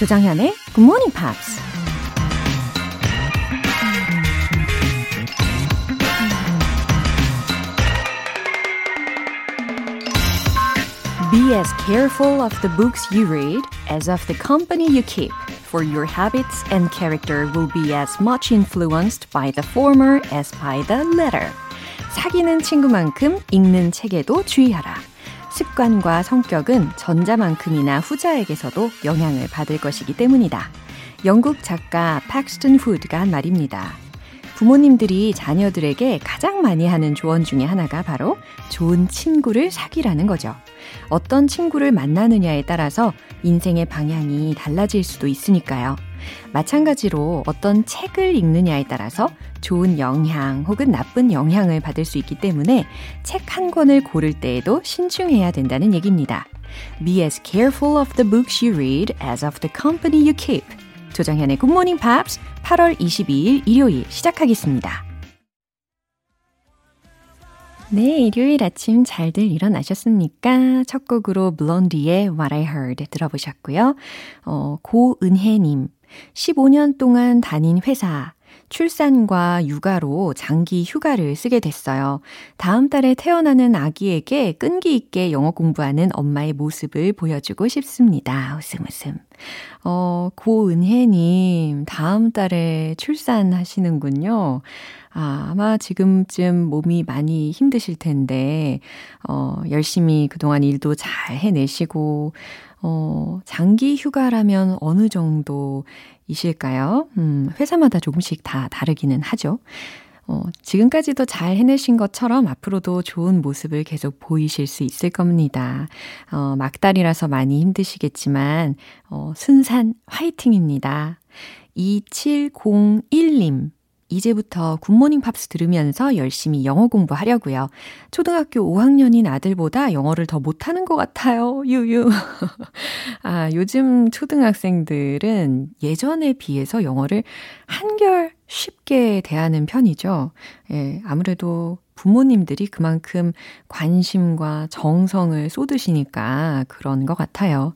조장현의 Good Morning Pops. Be as careful of the books you read as of the company you keep, for your habits and character will be as much influenced by the former as by the latter. 사귀는 친구만큼 읽는 책에도 주의하라. 습관과 성격은 전자만큼이나 후자에게서도 영향을 받을 것이기 때문이다. 영국 작가 팍스턴 후드가 한 말입니다. 부모님들이 자녀들에게 가장 많이 하는 조언 중에 하나가 바로 좋은 친구를 사귀라는 거죠. 어떤 친구를 만나느냐에 따라서 인생의 방향이 달라질 수도 있으니까요. 마찬가지로 어떤 책을 읽느냐에 따라서 좋은 영향 혹은 나쁜 영향을 받을 수 있기 때문에 책 한 권을 고를 때에도 신중해야 된다는 얘기입니다. Be as careful of the books you read as of the company you keep. Good Morning Pops 8월 22일 일요일 시작하겠습니다. 네, 일요일 아침 잘들 일어나셨습니까? 첫 곡으로 블론디의 What I Heard 들어보셨고요. 어, 고은혜님, 15년 동안 다닌 회사, 출산과 육아로 장기 휴가를 쓰게 됐어요. 다음 달에 태어나는 아기에게 끈기 있게 영어 공부하는 엄마의 모습을 보여주고 싶습니다. 웃음 웃음. 어, 고은혜님, 다음 달에 출산하시는군요. 아, 아마 지금쯤 몸이 많이 힘드실 텐데, 어, 열심히 그동안 일도 잘 해내시고, 어, 장기 휴가라면 어느 정도이실까요? 음, 회사마다 조금씩 다 다르기는 하죠. 어, 지금까지도 잘 해내신 것처럼 앞으로도 좋은 모습을 계속 보이실 수 있을 겁니다. 어, 막달이라서 많이 힘드시겠지만, 어, 순산 화이팅입니다. 2701님. 이제부터 굿모닝 팝스 들으면서 열심히 영어 공부하려고요. 초등학교 5학년인 아들보다 영어를 더 못하는 것 같아요. 유유. 아, 요즘 초등학생들은 예전에 비해서 영어를 한결 쉽게 대하는 편이죠. 예, 아무래도 부모님들이 그만큼 관심과 정성을 쏟으시니까 그런 것 같아요.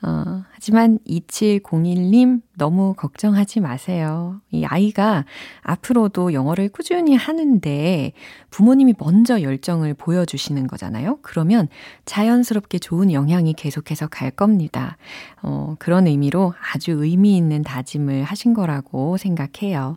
어, 하지만 2701님 너무 걱정하지 마세요. 이 아이가 앞으로도 영어를 꾸준히 하는데 부모님이 먼저 열정을 보여주시는 거잖아요. 그러면 자연스럽게 좋은 영향이 계속해서 갈 겁니다. 어, 그런 의미로 아주 의미 있는 다짐을 하신 거라고 생각해요.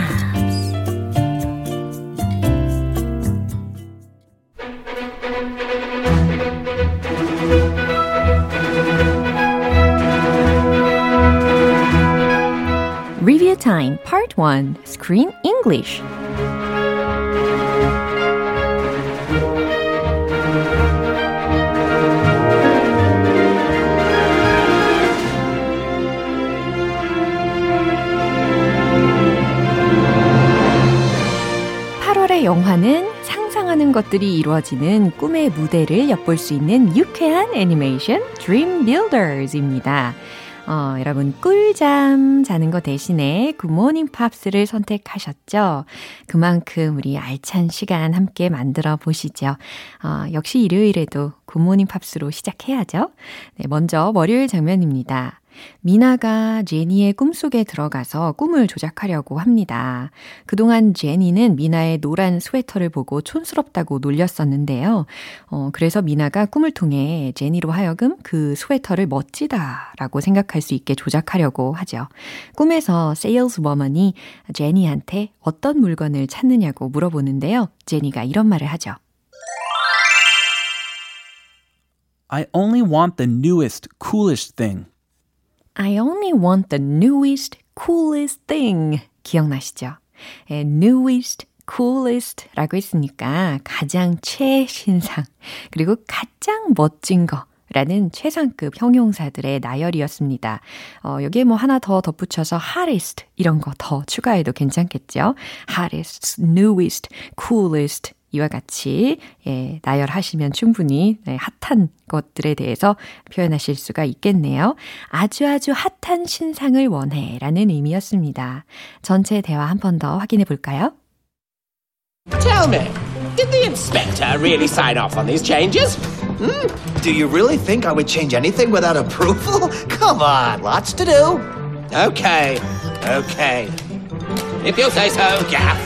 Review Time Part 1 Screen English 의 영화는 상상하는 것들이 이루어지는 꿈의 무대를 엿볼 수 있는 유쾌한 애니메이션 Dream Builders입니다. 어, 여러분 꿀잠 자는 거 대신에 굿모닝 팝스를 선택하셨죠? 그만큼 우리 알찬 시간 함께 만들어 보시죠. 어, 역시 일요일에도 굿모닝 팝스로 시작해야죠. 네, 먼저 월요일 장면입니다. 미나가 제니의 꿈속에 들어가서 꿈을 조작하려고 합니다. 그동안 제니는 미나의 노란 스웨터를 보고 촌스럽다고 놀렸었는데요. 어, 그래서 미나가 꿈을 통해 제니로 하여금 그 스웨터를 멋지다라고 생각할 수 있게 조작하려고 하죠. 꿈에서 saleswoman이 제니한테 어떤 물건을 찾느냐고 물어보는데요. 제니가 이런 말을 하죠. I only want the newest, coolest thing. I only want the newest, coolest thing. 기억나시죠? 예, newest, coolest 라고 했으니까 가장 최신상, 그리고 가장 멋진 거. 라는 최상급 형용사들의 나열이었습니다. 어, 여기에 뭐 하나 더 덧붙여서 hottest 이런 거 더 추가해도 괜찮겠죠? hottest, newest, coolest 이와 같이 예, 나열하시면 충분히 네, 핫한 것들에 대해서 표현하실 수가 있겠네요. 아주 아주 핫한 신상을 원해 라는 의미였습니다. 전체 대화 한 번 더 확인해 볼까요? Tell me, did the inspector really sign off on these changes? Hmm? Do you really think I would change anything without approval? Come on, lots to do. Okay, okay. If you say so, Gaff.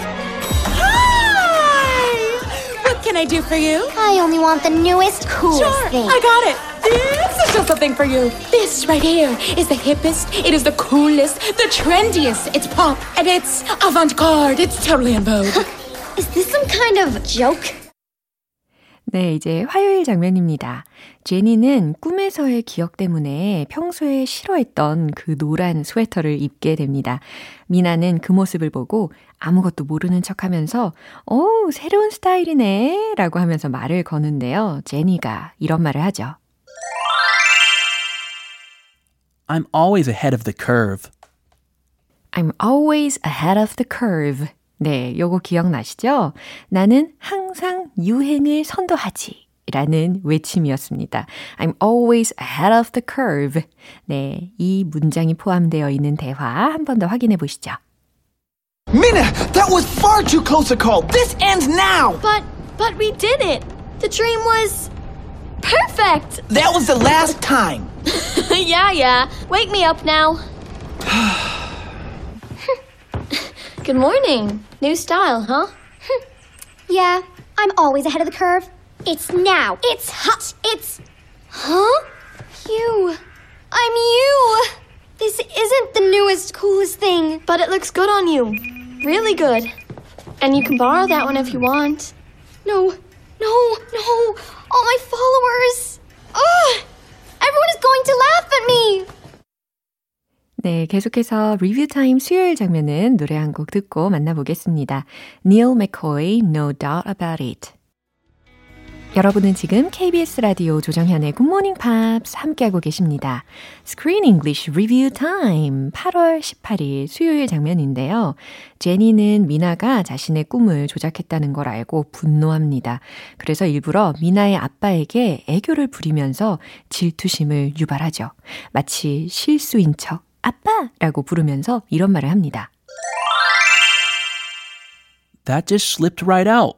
What can I do for you? I only want the newest, coolest Sure, thing. I got it. This is just something for you. This right here is the hippest, it is the coolest, the trendiest. It's pop and it's avant-garde. It's totally in vogue. Is this some kind of joke? 네, 이제 화요일 장면입니다. 제니는 꿈에서의 기억 때문에 평소에 싫어했던 그 노란 스웨터를 입게 됩니다. 미나는 그 모습을 보고 아무것도 모르는 척 하면서, 오, 새로운 스타일이네. 라고 하면서 말을 거는데요. 제니가 이런 말을 하죠. I'm always ahead of the curve. I'm always ahead of the curve. 네, 요거 기억나시죠? 나는 항상 유행을 선도하지. 라는 외침이었습니다. I'm always ahead of the curve. 네, 이 문장이 포함되어 있는 대화 한 번 더 확인해 보시죠. Mina, that was far too close a call. This ends now. But, but we did it. The dream was perfect. That was the last time. yeah, yeah. Wake me up now. Good morning. New style, huh? yeah, I'm always ahead of the curve. It's now. It's hot. It's. Huh? You. I'm you. This isn't the newest, coolest thing, but it looks good on you. Really good. And you can borrow that one if you want. No, no, no. All my followers. Ugh! Everyone is going to laugh at me. 네, 계속해서 리뷰 타임 수요일 장면은 노래 한 곡 듣고 만나보겠습니다. Neil McCoy, No Doubt About It. 여러분은 지금 KBS 라디오 조정현의 굿모닝 팝스 함께하고 계십니다. Screen English Review Time 8월 18일 수요일 장면인데요. 제니는 미나가 자신의 꿈을 조작했다는 걸 알고 분노합니다. 그래서 일부러 미나의 아빠에게 애교를 부리면서 질투심을 유발하죠. 마치 실수인 척 아빠 라고 부르면서 이런 말을 합니다. That just slipped right out.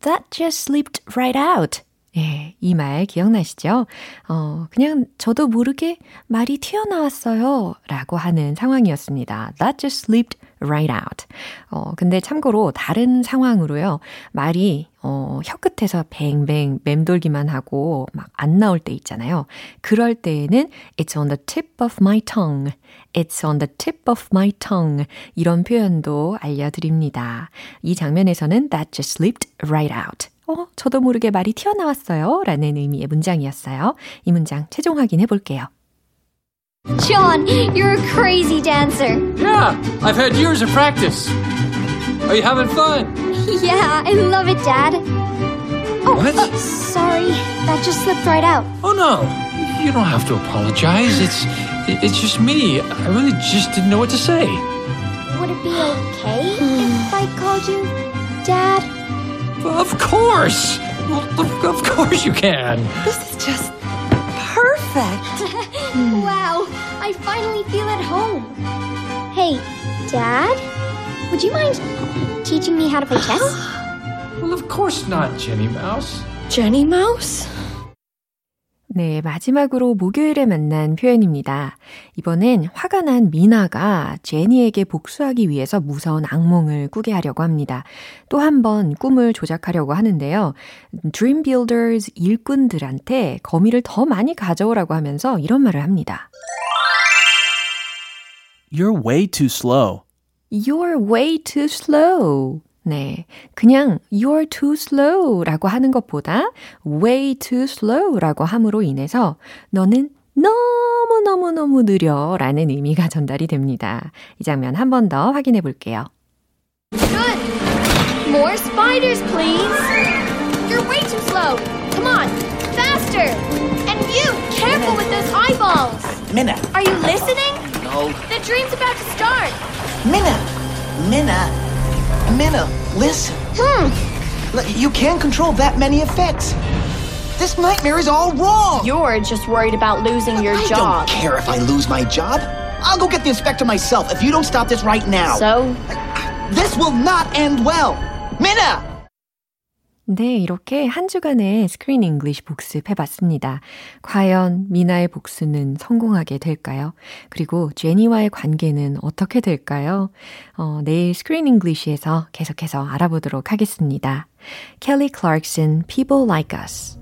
That just slipped right out. 예, 이 말 기억나시죠? 어, 그냥 저도 모르게 말이 튀어나왔어요. 라고 하는 상황이었습니다. That just slipped right out. 어, 근데 참고로 다른 상황으로요. 말이, 어, 혀끝에서 뱅뱅 맴돌기만 하고 막 안 나올 때 있잖아요. 그럴 때에는 It's on the tip of my tongue. It's on the tip of my tongue. 이런 표현도 알려드립니다. 이 장면에서는 That just slipped right out. 어, 저도 모르게 말이 튀어나왔어요. 라는 의미의 문장이었어요. 이 문장 최종 확인해 볼게요. John, you're a crazy dancer. Yeah, I've had years of practice. Are you having fun? Yeah, I love it, Dad. Oh, What? uh, sorry. That just slipped right out. Oh no, you don't have to apologize. It's it's just me. I really just didn't know what to say. Would it be okay if I called you Dad? Of course. Of, of course you can. This is just perfect. wow, I finally feel at home. Hey, Dad? Would you mind teaching me how to play chess? Well, of course not, Jenny Mouse. Jenny Mouse? 네, 마지막으로 목요일에 만난 표현입니다. 이번엔 화가 난 미나가 제니에게 복수하기 위해서 무서운 악몽을 꾸게 하려고 합니다. 또 한 번 꿈을 조작하려고 하는데요. Dream Builders 일꾼들한테 거미를 더 많이 가져오라고 하면서 이런 말을 합니다. You're way too slow. You're way too slow. 네. 그냥 you're too slow 라고 하는 것보다 way too slow 라고 함으로 인해서 너는 너무너무너무 느려 라는 의미가 전달이 됩니다. 이 장면 한 번 더 확인해 볼게요. Good. More spiders, please. You're way too slow. Come on, faster. And you, careful with those eyeballs. Minna. Are you listening? No. The dream's about to start. Minna. Minna. Minna, listen. Hmm. Look, You can't control that many effects. This nightmare is all wrong. You're just worried about losing your I job. I don't care if I lose my job. I'll go get the inspector myself if you don't stop this right now. So, This will not end well. Minna! 네, 이렇게 한 주간의 스크린 잉글리시 복습해 봤습니다. 과연 미나의 복수는 성공하게 될까요? 그리고 제니와의 관계는 어떻게 될까요? 어, 내일 Screen English에서 계속해서 알아보도록 하겠습니다. 켈리 클락슨, People Like Us.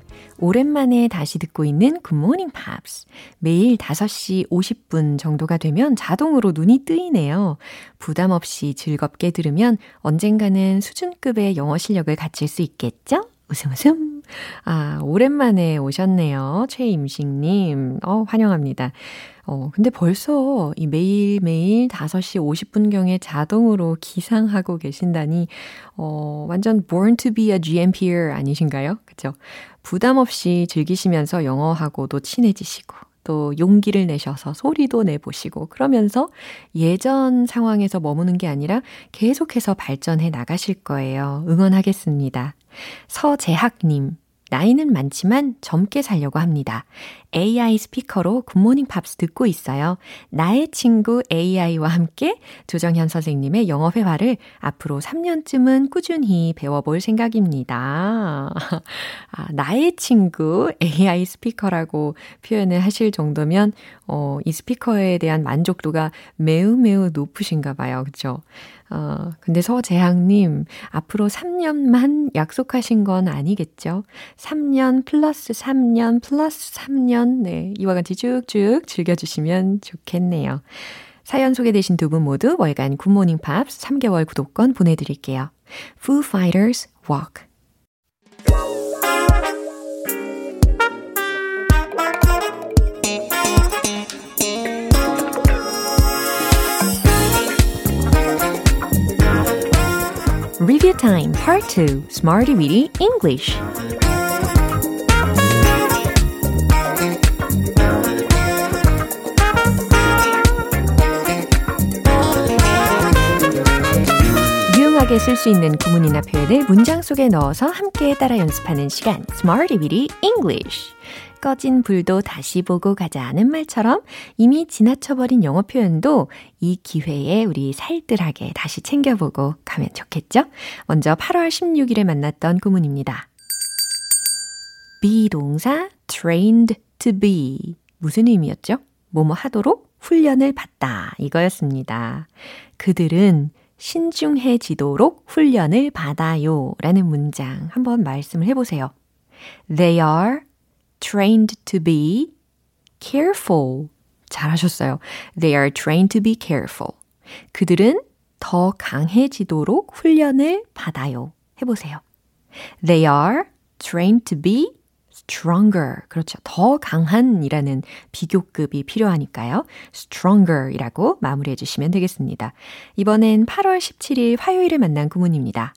오랜만에 다시 듣고 있는 굿모닝 팝스. 매일 5시 50분 정도가 되면 자동으로 눈이 뜨이네요. 부담 없이 즐겁게 들으면 언젠가는 수준급의 영어 실력을 갖출 수 있겠죠? 웃음 웃음. 아, 오랜만에 오셨네요. 최임식님. 어, 환영합니다. 어, 근데 벌써 이 매일매일 5시 50분경에 자동으로 기상하고 계신다니, 어, 완전 born to be a GMPer 아니신가요? 그죠? 부담 없이 즐기시면서 영어하고도 친해지시고, 또 용기를 내셔서 소리도 내보시고, 그러면서 예전 상황에서 머무는 게 아니라 계속해서 발전해 나가실 거예요. 응원하겠습니다. 서재학님. 나이는 많지만 젊게 살려고 합니다. AI 스피커로 굿모닝 팝스 듣고 있어요. 나의 친구 AI와 함께 조정현 선생님의 영어 회화를 앞으로 3년쯤은 꾸준히 배워볼 생각입니다. 아, 나의 친구 AI 스피커라고 표현을 하실 정도면 어, 이 스피커에 대한 만족도가 매우 매우 높으신가 봐요. 그죠? 어, 근데 서재학님, 앞으로 3년만 약속하신 건 아니겠죠? 3년 플러스 3년 플러스 3년, 네, 이와 같이 쭉쭉 즐겨주시면 좋겠네요. 사연 소개되신 두 분 모두 월간 굿모닝 팝스 3개월 구독권 보내드릴게요. Foo Fighters Walk. Review Time Part 2 Smarty Weedy English 유용하게 쓸 수 있는 구문이나 표현을 문장 속에 넣어서 함께 따라 연습하는 시간 Smarty Weedy English 꺼진 불도 다시 보고 가자는 말처럼 이미 지나쳐버린 영어 표현도 이 기회에 우리 살뜰하게 다시 챙겨보고 가면 좋겠죠? 먼저 8월 16일에 만났던 구문입니다. 비동사 trained to be 무슨 의미였죠? 뭐뭐 하도록 훈련을 받다 이거였습니다. 그들은 신중해지도록 훈련을 받아요 라는 문장 한번 말씀을 해보세요. They are trained to be careful. 잘하셨어요. They are trained to be careful. 그들은 더 강해지도록 훈련을 받아요. 해보세요. They are trained to be stronger. 그렇죠. 더 강한이라는 비교급이 필요하니까요. stronger 이라고 마무리해 주시면 되겠습니다. 이번엔 8월 17일 화요일에 만난 구문입니다.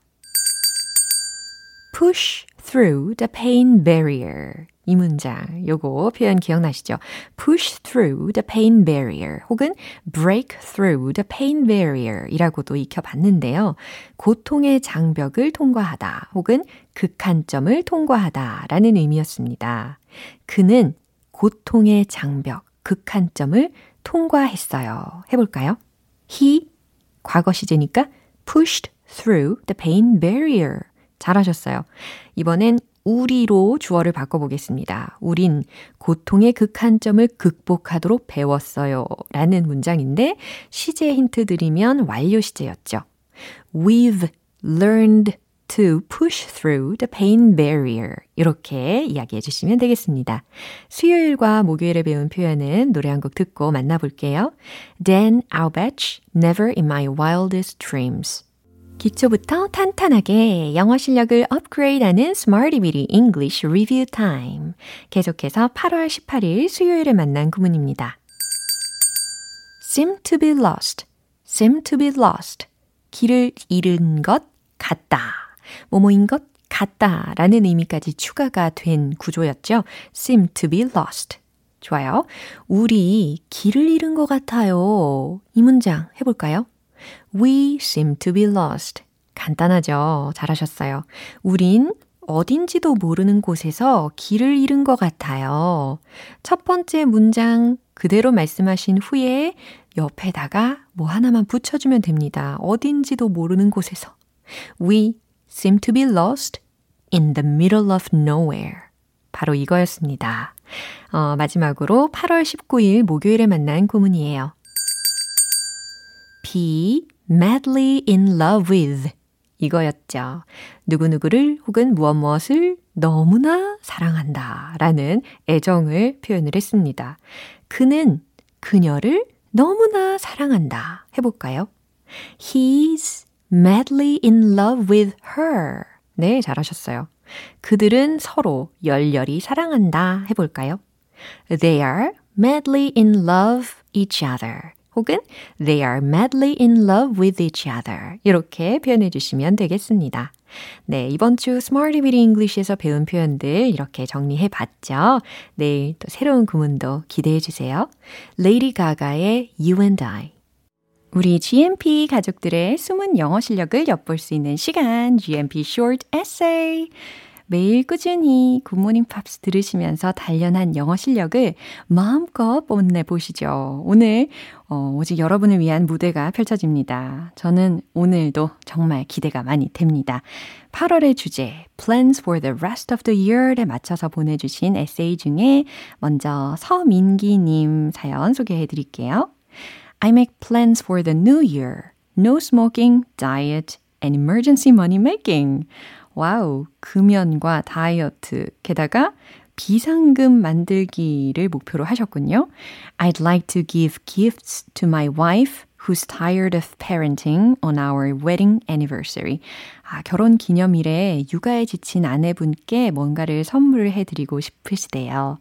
push through the pain barrier. 이 문장, 요거 표현 기억나시죠? push through the pain barrier 혹은 break through the pain barrier 이라고도 익혀봤는데요. 고통의 장벽을 통과하다 혹은 극한점을 통과하다 라는 의미였습니다. 그는 고통의 장벽, 극한점을 통과했어요. 해볼까요? He, 과거 시제니까 pushed through the pain barrier. 잘하셨어요. 이번엔 우리로 주어를 바꿔보겠습니다. 우린 고통의 극한점을 극복하도록 배웠어요. 라는 문장인데 시제 힌트 드리면 완료 시제였죠. We've learned to push through the pain barrier. 이렇게 이야기해 주시면 되겠습니다. 수요일과 목요일에 배운 표현은 노래 한 곡 듣고 만나볼게요. Dan Albach, Never in My Wildest Dreams. 기초부터 탄탄하게 영어 실력을 업그레이드하는 Smarty Bitty English Review Time. 계속해서 8월 18일 수요일에 만난 구문입니다. seem to be lost, seem to be lost. 길을 잃은 것 같다. 뭐뭐인 것 같다 라는 의미까지 추가가 된 구조였죠. seem to be lost. 좋아요. 우리 길을 잃은 것 같아요. 이 문장 해볼까요? We seem to be lost. 간단하죠. 잘하셨어요. 우린 어딘지도 모르는 곳에서 길을 잃은 것 같아요. 첫 번째 문장 그대로 말씀하신 후에 옆에다가 뭐 하나만 붙여주면 됩니다. 어딘지도 모르는 곳에서. We seem to be lost in the middle of nowhere. 바로 이거였습니다. 어, 마지막으로 8월 19일 목요일에 만난 구문이에요. Be madly in love with 이거였죠. 누구누구를 혹은 무엇 무엇을 너무나 사랑한다 라는 애정을 표현을 했습니다. 그는 그녀를 너무나 사랑한다. 해볼까요? He's madly in love with her. 네, 잘하셨어요. 그들은 서로 열렬히 사랑한다. 해볼까요? They are madly in love each other. 혹은 they are madly in love with each other. 이렇게 표현해 주시면 되겠습니다. 네, 이번 주 Smarty Bitty English에서 배운 표현들 이렇게 정리해 봤죠. 내일 또 새로운 구문도 기대해 주세요. Lady Gaga의 You and I. 우리 GMP 가족들의 숨은 영어 실력을 엿볼 수 있는 시간, GMP Short Essay. 매일 꾸준히 굿모닝 팝스 들으시면서 단련한 영어 실력을 마음껏 뽐내보시죠. 오늘 어, 오직 여러분을 위한 무대가 펼쳐집니다. 저는 오늘도 정말 기대가 많이 됩니다. 8월의 주제 Plans for the rest of the year에 맞춰서 보내주신 에세이 중에 먼저 서민기님 사연 소개해 드릴게요. I make plans for the new year. No smoking, diet, and emergency money making. 와우, 금연과 다이어트, 게다가 비상금 만들기를 목표로 하셨군요. I'd like to give gifts to my wife who's tired of parenting on our wedding anniversary. 아, 결혼 기념일에 육아에 지친 아내분께 뭔가를 선물을 해드리고 싶으시대요.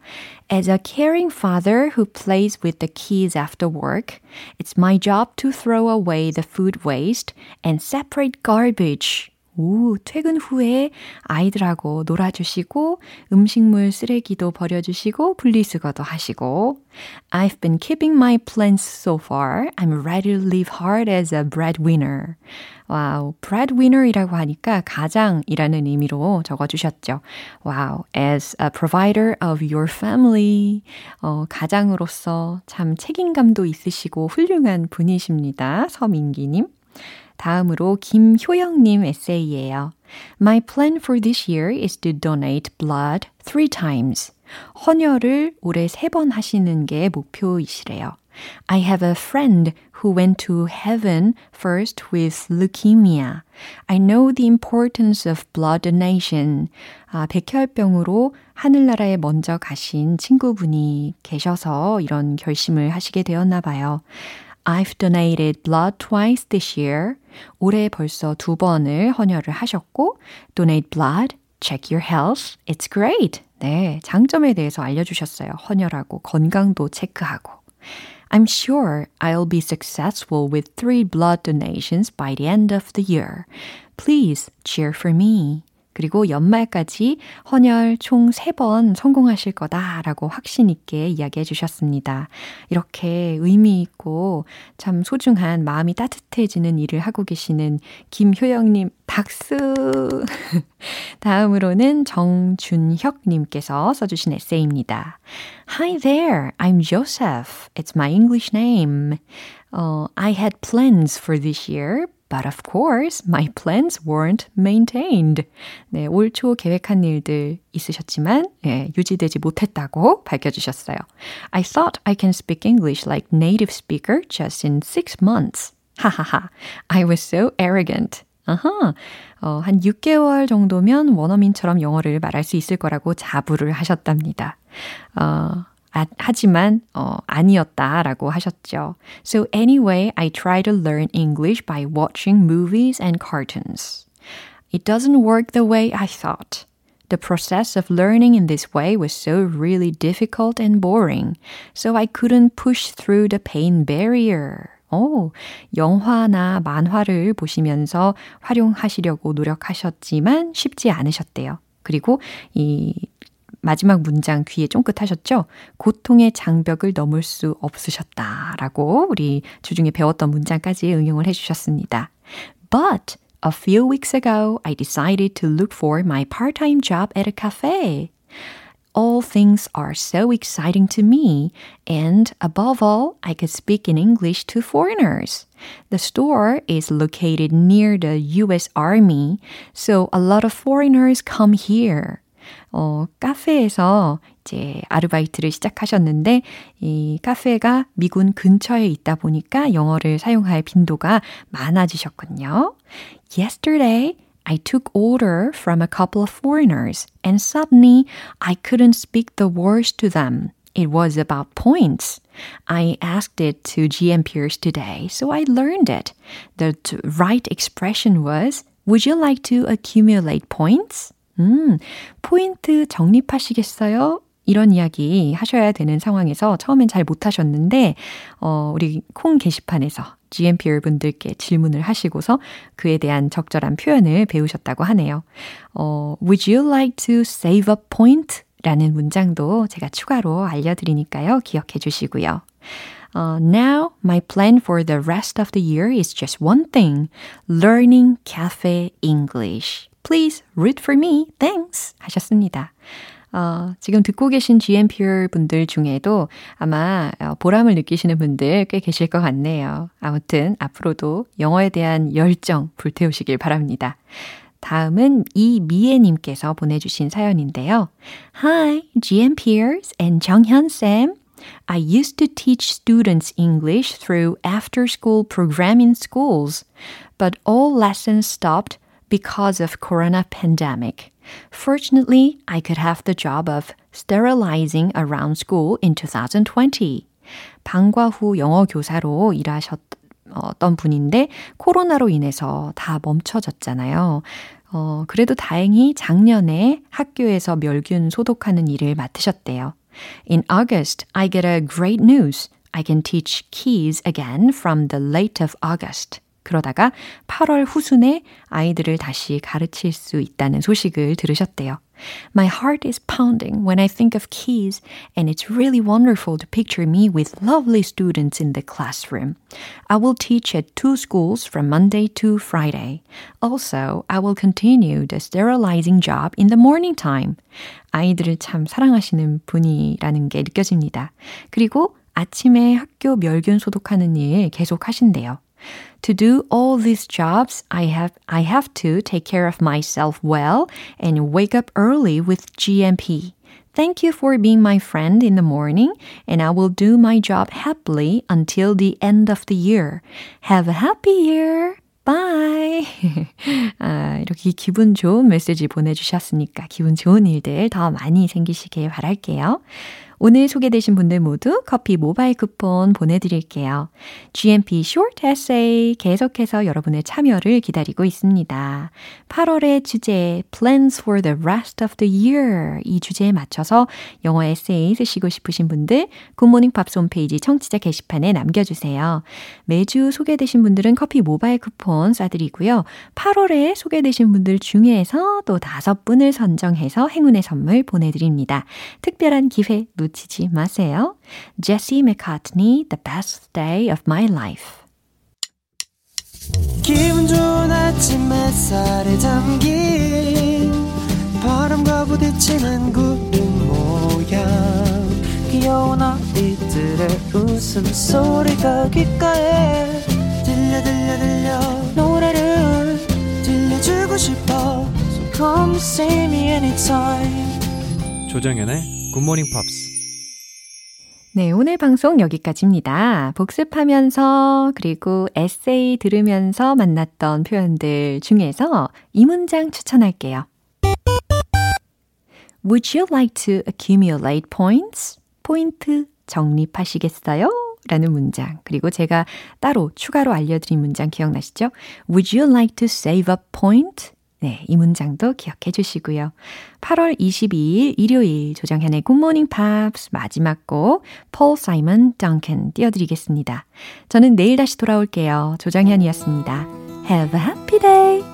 As a caring father who plays with the kids after work, it's my job to throw away the food waste and separate garbage 오, 퇴근 후에 아이들하고 놀아주시고, 음식물 쓰레기도 버려주시고, 분리수거도 하시고. I've been keeping my plans so far. I'm ready to live hard as a breadwinner. wow, breadwinner이라고 하니까 가장이라는 의미로 적어주셨죠. wow, as a provider of your family. 어, 가장으로서 참 책임감도 있으시고 훌륭한 분이십니다. 서민기님. 다음으로 김효영님 에세이예요. My plan for this year is to donate blood three times. 헌혈을 올해 세 번 하시는 게 목표이시래요. I have a friend who went to heaven first with leukemia. I know the importance of blood donation. 아, 백혈병으로 하늘나라에 먼저 가신 친구분이 계셔서 이런 결심을 하시게 되었나 봐요. I've donated blood twice this year. 올해 벌써 두 번을 헌혈을 하셨고, donate blood, check your health, it's great. 네, 장점에 대해서 알려주셨어요. 헌혈하고 건강도 체크하고. I'm sure I'll be successful with three blood donations by the end of the year. Please cheer for me. 그리고 연말까지 헌혈 총 3번 성공하실 거다라고 확신 있게 이야기해 주셨습니다. 이렇게 의미 있고 참 소중한 마음이 따뜻해지는 일을 하고 계시는 김효영님 박수! 다음으로는 정준혁님께서 써주신 에세이입니다. Hi there, I'm Joseph. It's my English name. Uh, I had plans for this year, But of course, my plans weren't maintained. 네, 올 초 계획한 일들 있으셨지만 예, 유지되지 못했다고 밝혀주셨어요. I thought I can speak English like native speaker just in six months. 하하하. I was so arrogant. 아하. 어, 한 6개월 정도면 원어민처럼 영어를 말할 수 있을 거라고 자부를 하셨답니다. 어, 아, 하지만 어, 아니었다라고 하셨죠. So anyway, I try to learn English by watching movies and cartoons. It doesn't work the way I thought. The process of learning in this way was so really difficult and boring, so I couldn't push through the pain barrier. 오, 영화나 만화를 보시면서 활용하시려고 노력하셨지만 쉽지 않으셨대요. 그리고 이 마지막 문장 귀에 쫑긋하셨죠? 고통의 장벽을 넘을 수 없으셨다라고 우리 주중에 배웠던 문장까지 응용을 해주셨습니다. But a few weeks ago, I decided to look for my part-time job at a cafe. All things are so exciting to me, and above all, I could speak in English to foreigners. The store is located near the US Army, so a lot of foreigners come here. 어, 카페에서 이제 아르바이트를 시작하셨는데 이 카페가 미군 근처에 있다 보니까 영어를 사용할 빈도가 많아지셨군요. Yesterday, I took order from a couple of foreigners and suddenly I couldn't speak the words to them. It was about points. I asked it to GM Pierce today, so I learned it. The right expression was, Would you like to accumulate points? 음, 포인트 적립하시겠어요? 이런 이야기 하셔야 되는 상황에서 처음엔 잘 못하셨는데, 어, 우리 콩 게시판에서 GMP 여러분들께 질문을 하시고서 그에 대한 적절한 표현을 배우셨다고 하네요. 어, Would you like to save a point? 라는 문장도 제가 추가로 알려드리니까요. 기억해 주시고요. Uh, now, my plan for the rest of the year is just one thing learning cafe English. Please read for me. Thanks. 하셨습니다. 어, 지금 듣고 계신 GMPR 분들 중에도 아마 보람을 느끼시는 분들 꽤 계실 것 같네요. 아무튼 앞으로도 영어에 대한 열정 불태우시길 바랍니다. 다음은 이미애님께서 보내주신 사연인데요. Hi, GMPers and 정현 Sam. I used to teach students English through after school program in schools, but all lessons stopped because of corona pandemic. Fortunately, I could have the job of sterilizing around school in 2020. 방과 후 영어 교사로 일하셨던 분인데 코로나로 인해서 다 멈춰졌잖아요. 어, 그래도 다행히 작년에 학교에서 멸균 소독하는 일을 맡으셨대요. In August, I get a great news. I can teach keys again from the late of August. 그러다가 8월 후순에 아이들을 다시 가르칠 수 있다는 소식을 들으셨대요. My heart is pounding when I think of keys, and it's really wonderful to picture me with lovely students in the classroom. I will teach at two schools from Monday to Friday. Also, I will continue the sterilizing job in the morning time. 아이들을 참 사랑하시는 분이라는 게 느껴집니다. 그리고 아침에 학교 멸균 소독하는 일 계속 하신대요. To do all these jobs, I have, I have to take care of myself well and wake up early with GMP. Thank you for being my friend in the morning, and I will do my job happily until the end of the year. Have a happy year! Bye! 아, 이렇게 기분 좋은 메시지 보내주셨으니까 기분 좋은 일들 더 많이 생기시길 바랄게요. 오늘 소개되신 분들 모두 커피 모바일 쿠폰 보내드릴게요. GMP Short Essay 계속해서 여러분의 참여를 기다리고 있습니다. 8월의 주제 Plans for the rest of the year 이 주제에 맞춰서 영어 에세이 쓰시고 싶으신 분들 굿모닝 팝스 홈페이지 청취자 게시판에 남겨주세요. 매주 소개되신 분들은 커피 모바일 쿠폰 쏴드리고요. 8월에 소개되신 분들 중에서 또 다섯 분을 선정해서 행운의 선물 보내드립니다. 특별한 기회 마세요. Jesse McCartney, The Best Day of My Life. 기분 좋은 아침 햇살에 담긴 바람과 부딪히는 구름 모양. 귀여운 아이들의 웃음소리가 귓가에 들려 들려 들려. 노래를 들려주고 싶어. So come see me anytime. 조정연의 굿모닝 팝스 네, 오늘 방송 여기까지입니다. 복습하면서 그리고 에세이 들으면서 만났던 표현들 중에서 이 문장 추천할게요. Would you like to accumulate points? 포인트 적립하시겠어요? 라는 문장. 그리고 제가 따로 추가로 알려드린 문장 기억나시죠? Would you like to save a point? 네, 이 문장도 기억해 주시고요. 8월 22일 일요일 조정현의 굿모닝 팝스 마지막 곡 폴 사이먼 덩컨 띄워드리겠습니다. 저는 내일 다시 돌아올게요. 조정현이었습니다. Have a happy day!